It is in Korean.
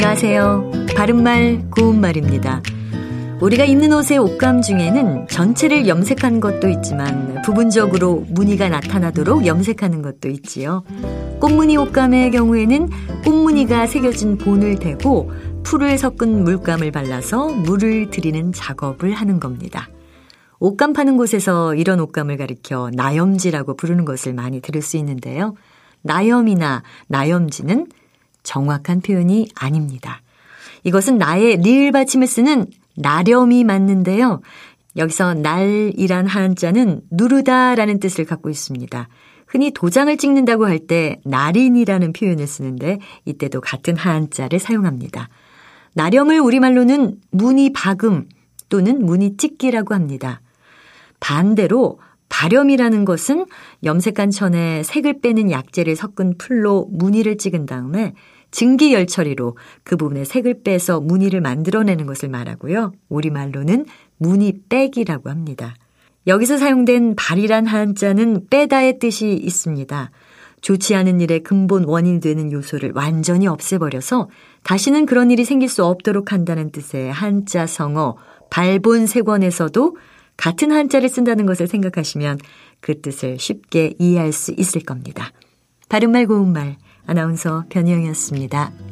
안녕하세요. 바른말, 고운말입니다. 우리가 입는 옷의 옷감 중에는 전체를 염색한 것도 있지만 부분적으로 무늬가 나타나도록 염색하는 것도 있지요. 꽃무늬 옷감의 경우에는 꽃무늬가 새겨진 본을 대고 풀을 섞은 물감을 발라서 물을 들이는 작업을 하는 겁니다. 옷감 파는 곳에서 이런 옷감을 가리켜 나염지라고 부르는 것을 많이 들을 수 있는데요. 나염이나 나염지는 정확한 표현이 아닙니다. 이것은 나의 리을 받침을 쓰는 나렴이 맞는데요. 여기서 날이란 한자는 누르다라는 뜻을 갖고 있습니다. 흔히 도장을 찍는다고 할 때 날인이라는 표현을 쓰는데 이때도 같은 한자를 사용합니다. 나렴을 우리말로는 무늬 박음 또는 무늬 찍기라고 합니다. 반대로 발염이라는 것은 염색한 천에 색을 빼는 약재를 섞은 풀로 무늬를 찍은 다음에 증기열 처리로 그 부분에 색을 빼서 무늬를 만들어내는 것을 말하고요. 우리말로는 무늬 빼기라고 합니다. 여기서 사용된 발이란 한자는 빼다의 뜻이 있습니다. 좋지 않은 일의 근본 원인이 되는 요소를 완전히 없애버려서 다시는 그런 일이 생길 수 없도록 한다는 뜻의 한자 성어 발본색원에서도 같은 한자를 쓴다는 것을 생각하시면 그 뜻을 쉽게 이해할 수 있을 겁니다. 바른말 고운말 아나운서 변희영이었습니다.